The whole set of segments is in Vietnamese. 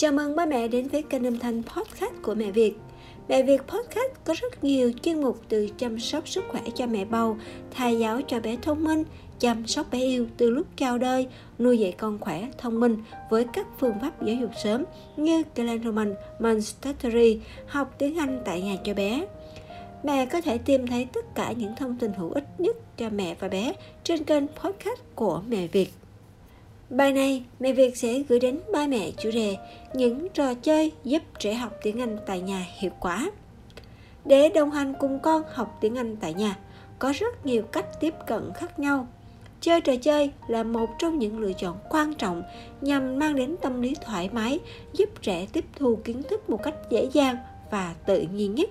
Chào mừng ba mẹ đến với kênh âm thanh podcast của Mẹ Việt. Mẹ Việt Podcast có rất nhiều chuyên mục từ chăm sóc sức khỏe cho mẹ bầu, thai giáo cho bé thông minh, chăm sóc bé yêu từ lúc chào đời, nuôi dạy con khỏe, thông minh với các phương pháp giáo dục sớm như Glenroman, Montessori, học tiếng Anh tại nhà cho bé. Mẹ có thể tìm thấy tất cả những thông tin hữu ích nhất cho mẹ và bé trên kênh podcast của Mẹ Việt. Bài này, mẹ Việt sẽ gửi đến ba mẹ chủ đề những trò chơi giúp trẻ học tiếng Anh tại nhà hiệu quả. Để đồng hành cùng con học tiếng Anh tại nhà, có rất nhiều cách tiếp cận khác nhau. Chơi trò chơi là một trong những lựa chọn quan trọng nhằm mang đến tâm lý thoải mái, giúp trẻ tiếp thu kiến thức một cách dễ dàng và tự nhiên nhất.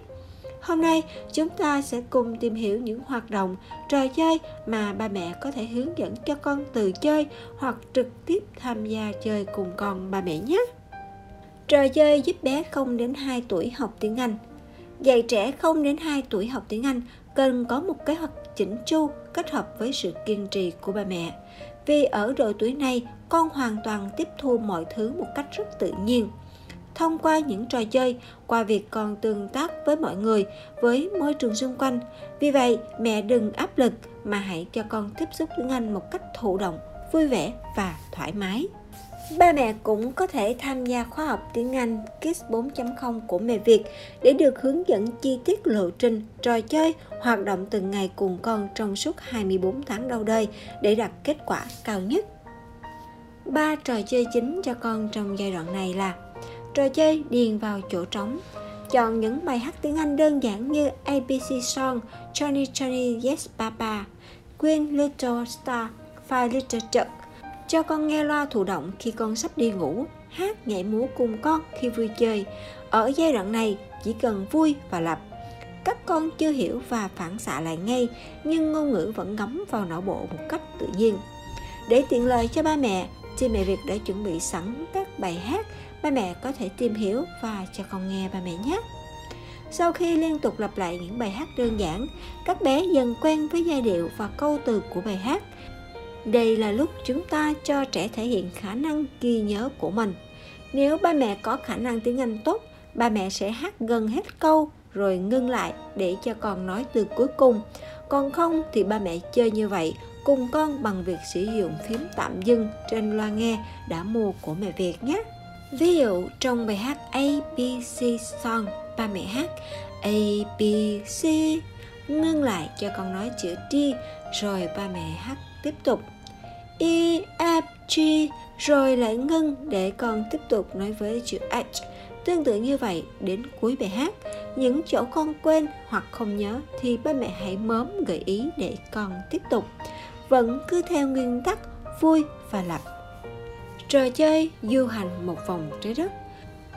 Hôm nay, chúng ta sẽ cùng tìm hiểu những hoạt động, trò chơi mà ba mẹ có thể hướng dẫn cho con từ chơi hoặc trực tiếp tham gia chơi cùng con ba mẹ nhé. Trò chơi giúp bé 0 đến 2 tuổi học tiếng Anh. Dạy trẻ 0 đến 2 tuổi học tiếng Anh cần có một kế hoạch chỉnh chu kết hợp với sự kiên trì của ba mẹ. Vì ở độ tuổi này, con hoàn toàn tiếp thu mọi thứ một cách rất tự nhiên thông qua những trò chơi, qua việc còn tương tác với mọi người, với môi trường xung quanh. Vì vậy, mẹ đừng áp lực mà hãy cho con tiếp xúc tiếng Anh một cách thụ động, vui vẻ và thoải mái. Ba mẹ cũng có thể tham gia khóa học tiếng Anh Kids 4.0 của mẹ Việt để được hướng dẫn chi tiết lộ trình, trò chơi, hoạt động từng ngày cùng con trong suốt 24 tháng đầu đời để đạt kết quả cao nhất. Ba trò chơi chính cho con trong giai đoạn này là Trò chơi điền vào chỗ trống. Chọn những bài hát tiếng Anh đơn giản như ABC Song, Johnny Johnny Yes Papa, Queen Little Star, Five Little Duck. Cho con nghe loa thụ động khi con sắp đi ngủ, hát nhảy múa cùng con khi vui chơi. Ở giai đoạn này, chỉ cần vui và lập. Các con chưa hiểu và phản xạ lại ngay, nhưng ngôn ngữ vẫn ngấm vào não bộ một cách tự nhiên. Để tiện lợi cho ba mẹ, chị mẹ Việt đã chuẩn bị sẵn các bài hát ba mẹ có thể tìm hiểu và cho con nghe ba mẹ nhé. Sau khi liên tục lặp lại những bài hát đơn giản, các bé dần quen với giai điệu và câu từ của bài hát. Đây là lúc chúng ta cho trẻ thể hiện khả năng ghi nhớ của mình. Nếu ba mẹ có khả năng tiếng Anh tốt, ba mẹ sẽ hát gần hết câu rồi ngưng lại để cho con nói từ cuối cùng. Còn không thì ba mẹ chơi như vậy cùng con bằng việc sử dụng phím tạm dừng trên loa nghe đã mua của mẹ Việt nhé. Ví dụ trong bài hát ABC Song, ba mẹ hát ABC ngưng lại cho con nói chữ D rồi ba mẹ hát tiếp tục E F G rồi lại ngưng để con tiếp tục nói với chữ H. Tương tự như vậy đến cuối bài hát, những chỗ con quên hoặc không nhớ thì ba mẹ hãy mớm gợi ý để con tiếp tục. Vẫn cứ theo nguyên tắc vui và lặp trò chơi du hành một vòng trái đất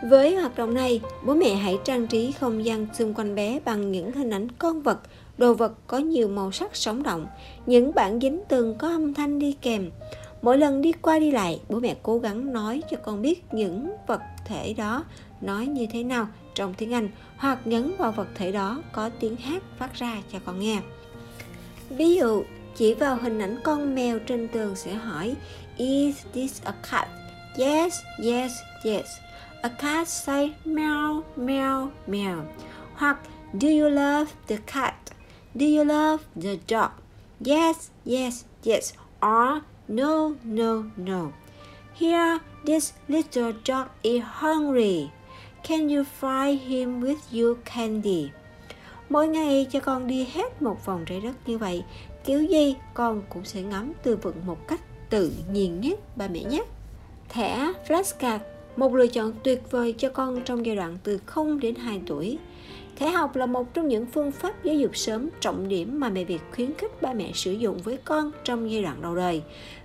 với hoạt động này, bố mẹ hãy trang trí không gian xung quanh bé bằng những hình ảnh con vật, đồ vật có nhiều màu sắc sống động, những bản dính tường có âm thanh đi kèm. Mỗi lần đi qua đi lại, bố mẹ cố gắng nói cho con biết những vật thể đó nói như thế nào trong tiếng Anh hoặc nhấn vào vật thể đó có tiếng hát phát ra cho con nghe. Ví dụ, chỉ vào hình ảnh con mèo trên tường sẽ hỏi Is this a cat? Yes, yes, yes. A cat say meow, meow, meow. Hoặc Do you love the cat? Do you love the dog? Yes, yes, yes. Or no, no, no. Here, this little dog is hungry. Can you find him with you, candy? Mỗi ngày cho con đi hết một vòng trái đất như vậy kiểu gì con cũng sẽ ngắm từ vựng một cách tự nhiên nhất ba mẹ nhé thẻ flashcard một lựa chọn tuyệt vời cho con trong giai đoạn từ 0 đến 2 tuổi Thể học là một trong những phương pháp giáo dục sớm trọng điểm mà mẹ Việt khuyến khích ba mẹ sử dụng với con trong giai đoạn đầu đời.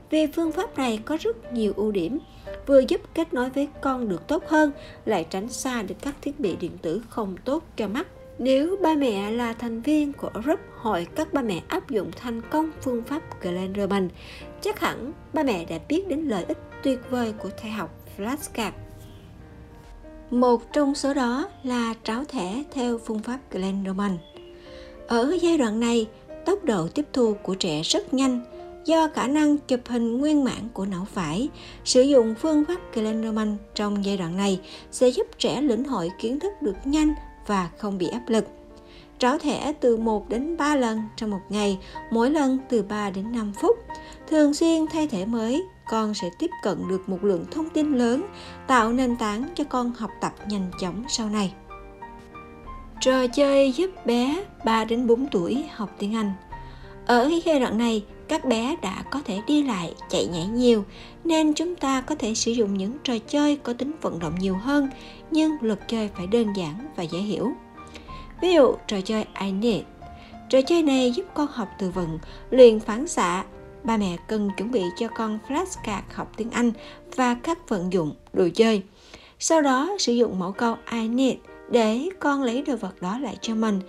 Vì phương pháp này có rất nhiều ưu điểm, vừa giúp kết nối với con được tốt hơn, lại tránh xa được các thiết bị điện tử không tốt cho mắt nếu ba mẹ là thành viên của group hội các ba mẹ áp dụng thành công phương pháp Glenderman, chắc hẳn ba mẹ đã biết đến lợi ích tuyệt vời của thể học flashcard. Một trong số đó là tráo thẻ theo phương pháp Glenderman. Ở giai đoạn này, tốc độ tiếp thu của trẻ rất nhanh, do khả năng chụp hình nguyên mảng của não phải. Sử dụng phương pháp Kellerman trong giai đoạn này sẽ giúp trẻ lĩnh hội kiến thức được nhanh và không bị áp lực tráo thẻ từ 1 đến 3 lần trong một ngày, mỗi lần từ 3 đến 5 phút. Thường xuyên thay thẻ mới, con sẽ tiếp cận được một lượng thông tin lớn, tạo nền tảng cho con học tập nhanh chóng sau này. Trò chơi giúp bé 3 đến 4 tuổi học tiếng Anh. Ở giai đoạn này, các bé đã có thể đi lại, chạy nhảy nhiều, nên chúng ta có thể sử dụng những trò chơi có tính vận động nhiều hơn, nhưng luật chơi phải đơn giản và dễ hiểu. Ví dụ, trò chơi I Need. Trò chơi này giúp con học từ vựng, luyện phản xạ. Ba mẹ cần chuẩn bị cho con flashcard học tiếng Anh và các vận dụng, đồ chơi. Sau đó sử dụng mẫu câu I need để con lấy đồ vật đó lại cho mình.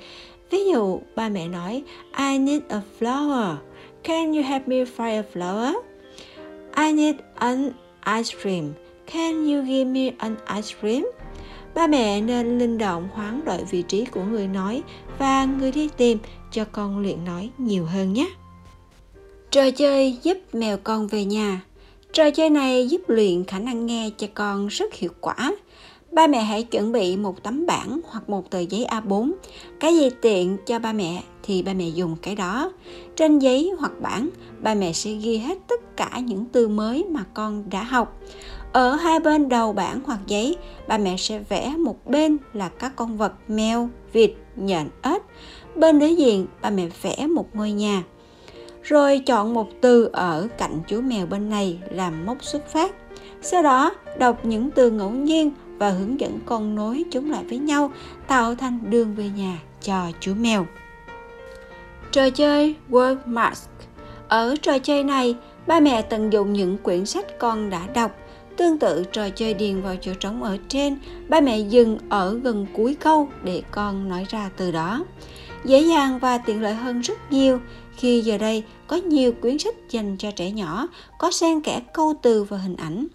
Ví dụ, ba mẹ nói I need a flower. Can you help me find a flower? I need an ice cream. Can you give me an ice cream? Ba mẹ nên linh động hoán đổi vị trí của người nói và người đi tìm cho con luyện nói nhiều hơn nhé. Trò chơi giúp mèo con về nhà. Trò chơi này giúp luyện khả năng nghe cho con rất hiệu quả. Ba mẹ hãy chuẩn bị một tấm bảng hoặc một tờ giấy A4. Cái gì tiện cho ba mẹ thì ba mẹ dùng cái đó. Trên giấy hoặc bảng, ba mẹ sẽ ghi hết tất cả những từ mới mà con đã học. Ở hai bên đầu bảng hoặc giấy, ba mẹ sẽ vẽ một bên là các con vật mèo, vịt, nhện, ếch. Bên đối diện, ba mẹ vẽ một ngôi nhà. Rồi chọn một từ ở cạnh chú mèo bên này làm mốc xuất phát. Sau đó, đọc những từ ngẫu nhiên và hướng dẫn con nối chúng lại với nhau, tạo thành đường về nhà cho chú mèo. Trò chơi Word Mask Ở trò chơi này, ba mẹ tận dụng những quyển sách con đã đọc Tương tự trò chơi điền vào chỗ trống ở trên, ba mẹ dừng ở gần cuối câu để con nói ra từ đó. Dễ dàng và tiện lợi hơn rất nhiều khi giờ đây có nhiều quyển sách dành cho trẻ nhỏ có xen kẽ câu từ và hình ảnh.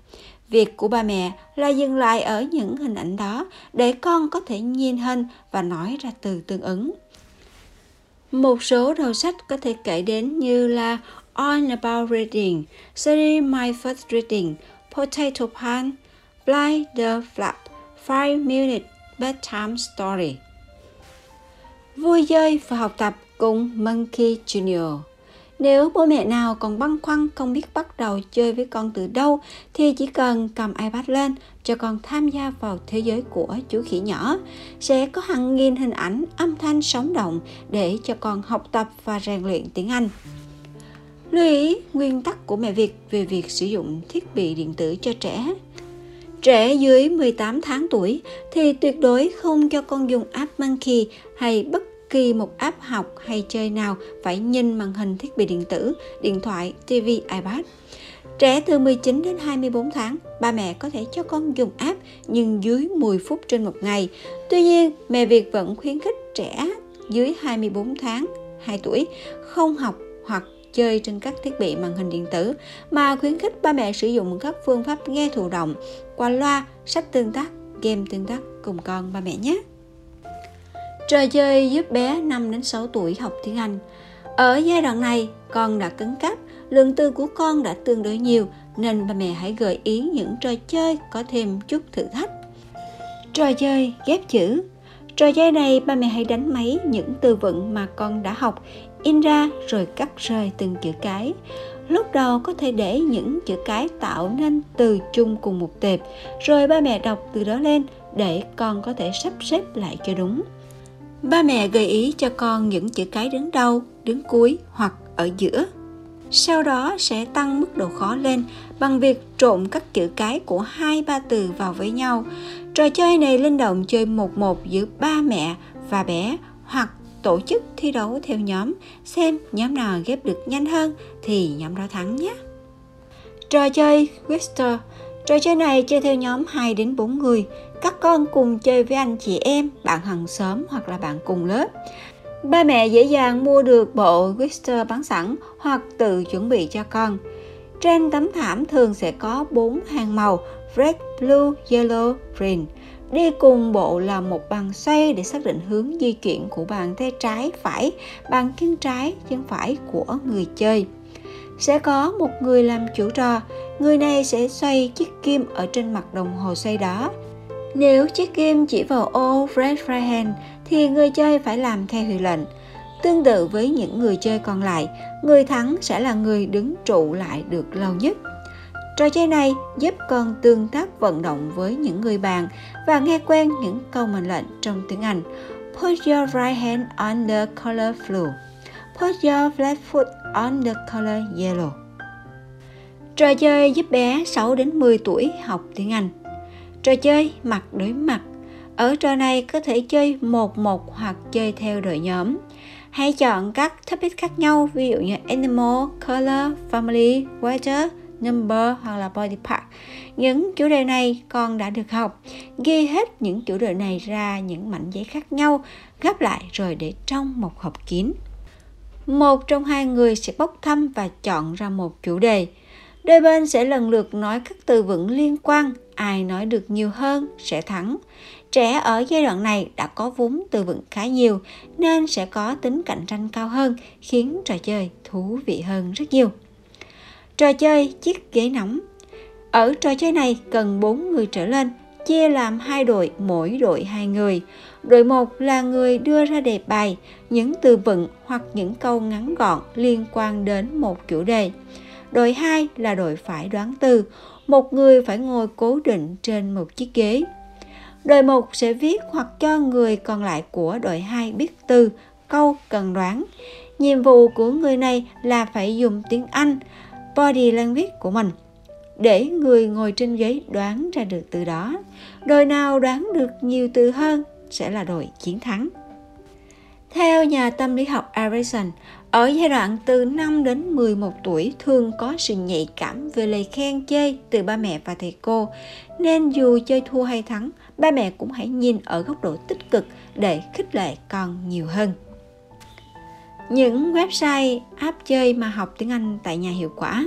Việc của ba mẹ là dừng lại ở những hình ảnh đó để con có thể nhìn hình và nói ra từ tương ứng. Một số đầu sách có thể kể đến như là All About Reading, series My First Reading, Potato Pan, Fly the Flap, 5 Minute Bedtime Story. Vui chơi và học tập cùng Monkey Junior. Nếu bố mẹ nào còn băn khoăn không biết bắt đầu chơi với con từ đâu thì chỉ cần cầm iPad lên cho con tham gia vào thế giới của chú khỉ nhỏ. Sẽ có hàng nghìn hình ảnh, âm thanh sống động để cho con học tập và rèn luyện tiếng Anh. Lưu ý nguyên tắc của mẹ Việt về việc sử dụng thiết bị điện tử cho trẻ. Trẻ dưới 18 tháng tuổi thì tuyệt đối không cho con dùng app Monkey hay bất kỳ một app học hay chơi nào phải nhìn màn hình thiết bị điện tử, điện thoại, TV, iPad. Trẻ từ 19 đến 24 tháng, ba mẹ có thể cho con dùng app nhưng dưới 10 phút trên một ngày. Tuy nhiên, mẹ Việt vẫn khuyến khích trẻ dưới 24 tháng, 2 tuổi không học hoặc chơi trên các thiết bị màn hình điện tử mà khuyến khích ba mẹ sử dụng các phương pháp nghe thụ động qua loa, sách tương tác, game tương tác cùng con ba mẹ nhé. Trò chơi giúp bé 5 đến 6 tuổi học tiếng Anh. Ở giai đoạn này, con đã cứng cáp, lượng từ của con đã tương đối nhiều nên ba mẹ hãy gợi ý những trò chơi có thêm chút thử thách. Trò chơi ghép chữ Trò chơi này ba mẹ hãy đánh máy những từ vựng mà con đã học, in ra rồi cắt rời từng chữ cái. Lúc đầu có thể để những chữ cái tạo nên từ chung cùng một tệp, rồi ba mẹ đọc từ đó lên để con có thể sắp xếp lại cho đúng. Ba mẹ gợi ý cho con những chữ cái đứng đầu, đứng cuối hoặc ở giữa. Sau đó sẽ tăng mức độ khó lên bằng việc trộn các chữ cái của hai ba từ vào với nhau. Trò chơi này linh động chơi một một giữa ba mẹ và bé hoặc tổ chức thi đấu theo nhóm xem nhóm nào ghép được nhanh hơn thì nhóm đó thắng nhé. Trò chơi Twister Trò chơi này chơi theo nhóm 2 đến 4 người. Các con cùng chơi với anh chị em, bạn hàng xóm hoặc là bạn cùng lớp. Ba mẹ dễ dàng mua được bộ Twister bán sẵn hoặc tự chuẩn bị cho con. Trên tấm thảm thường sẽ có 4 hàng màu Red, Blue, Yellow, Green. Đi cùng bộ là một bàn xoay để xác định hướng di chuyển của bàn tay trái phải, bàn chân trái chân phải của người chơi. Sẽ có một người làm chủ trò, người này sẽ xoay chiếc kim ở trên mặt đồng hồ xoay đó. Nếu chiếc kim chỉ vào ô red right hand thì người chơi phải làm theo hiệu lệnh. Tương tự với những người chơi còn lại, người thắng sẽ là người đứng trụ lại được lâu nhất. Trò chơi này giúp con tương tác vận động với những người bạn và nghe quen những câu mệnh lệnh trong tiếng Anh. Put your right hand on the color blue. Put your left foot on the color yellow. Trò chơi giúp bé 6 đến 10 tuổi học tiếng Anh. Trò chơi mặt đối mặt. Ở trò này có thể chơi một một hoặc chơi theo đội nhóm. Hãy chọn các topic khác nhau, ví dụ như animal, color, family, weather, number hoặc là body part. Những chủ đề này con đã được học. Ghi hết những chủ đề này ra những mảnh giấy khác nhau, gấp lại rồi để trong một hộp kín. Một trong hai người sẽ bốc thăm và chọn ra một chủ đề. Đôi bên sẽ lần lượt nói các từ vựng liên quan, ai nói được nhiều hơn sẽ thắng. Trẻ ở giai đoạn này đã có vốn từ vựng khá nhiều nên sẽ có tính cạnh tranh cao hơn, khiến trò chơi thú vị hơn rất nhiều. Trò chơi chiếc ghế nóng Ở trò chơi này cần 4 người trở lên, chia làm hai đội, mỗi đội hai người. Đội 1 là người đưa ra đề bài, những từ vựng hoặc những câu ngắn gọn liên quan đến một chủ đề. Đội 2 là đội phải đoán từ, một người phải ngồi cố định trên một chiếc ghế. Đội 1 sẽ viết hoặc cho người còn lại của đội 2 biết từ, câu cần đoán. Nhiệm vụ của người này là phải dùng tiếng Anh, body language của mình để người ngồi trên ghế đoán ra được từ đó. Đội nào đoán được nhiều từ hơn sẽ là đội chiến thắng. Theo nhà tâm lý học Arison, ở giai đoạn từ 5 đến 11 tuổi thường có sự nhạy cảm về lời khen chê từ ba mẹ và thầy cô, nên dù chơi thua hay thắng, ba mẹ cũng hãy nhìn ở góc độ tích cực để khích lệ con nhiều hơn. Những website, app chơi mà học tiếng Anh tại nhà hiệu quả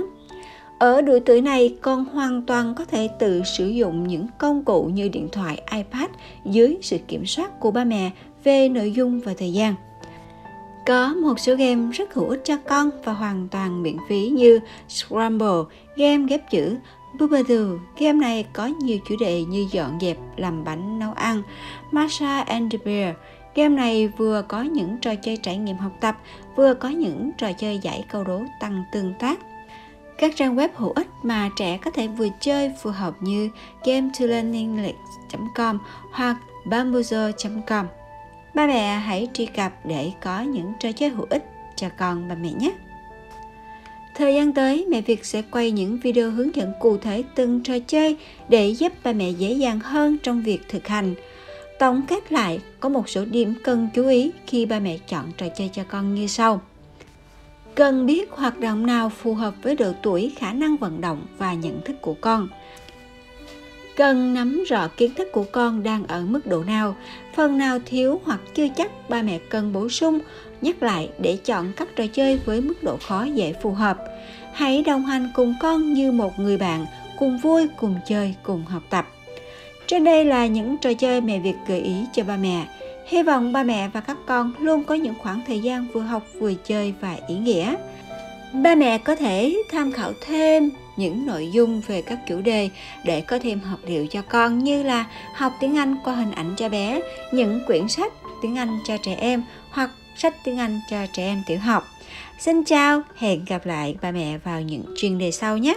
ở độ tuổi này, con hoàn toàn có thể tự sử dụng những công cụ như điện thoại, iPad dưới sự kiểm soát của ba mẹ về nội dung và thời gian. Có một số game rất hữu ích cho con và hoàn toàn miễn phí như Scramble, game ghép chữ, Bubadoo, game này có nhiều chủ đề như dọn dẹp, làm bánh, nấu ăn, Masha and the Bear, Game này vừa có những trò chơi trải nghiệm học tập, vừa có những trò chơi giải câu đố tăng tương tác. Các trang web hữu ích mà trẻ có thể vừa chơi phù hợp như game to com hoặc bamboozle.com. Ba mẹ hãy truy cập để có những trò chơi hữu ích cho con bà mẹ nhé. Thời gian tới, mẹ Việt sẽ quay những video hướng dẫn cụ thể từng trò chơi để giúp ba mẹ dễ dàng hơn trong việc thực hành. Tổng kết lại, có một số điểm cần chú ý khi ba mẹ chọn trò chơi cho con như sau. Cần biết hoạt động nào phù hợp với độ tuổi, khả năng vận động và nhận thức của con. Cần nắm rõ kiến thức của con đang ở mức độ nào, phần nào thiếu hoặc chưa chắc ba mẹ cần bổ sung, nhắc lại để chọn các trò chơi với mức độ khó dễ phù hợp. Hãy đồng hành cùng con như một người bạn, cùng vui, cùng chơi, cùng học tập. Trên đây là những trò chơi mẹ Việt gợi ý cho ba mẹ. Hy vọng ba mẹ và các con luôn có những khoảng thời gian vừa học vừa chơi và ý nghĩa. Ba mẹ có thể tham khảo thêm những nội dung về các chủ đề để có thêm học liệu cho con như là học tiếng Anh qua hình ảnh cho bé, những quyển sách tiếng Anh cho trẻ em hoặc sách tiếng Anh cho trẻ em tiểu học. Xin chào, hẹn gặp lại ba mẹ vào những chuyên đề sau nhé.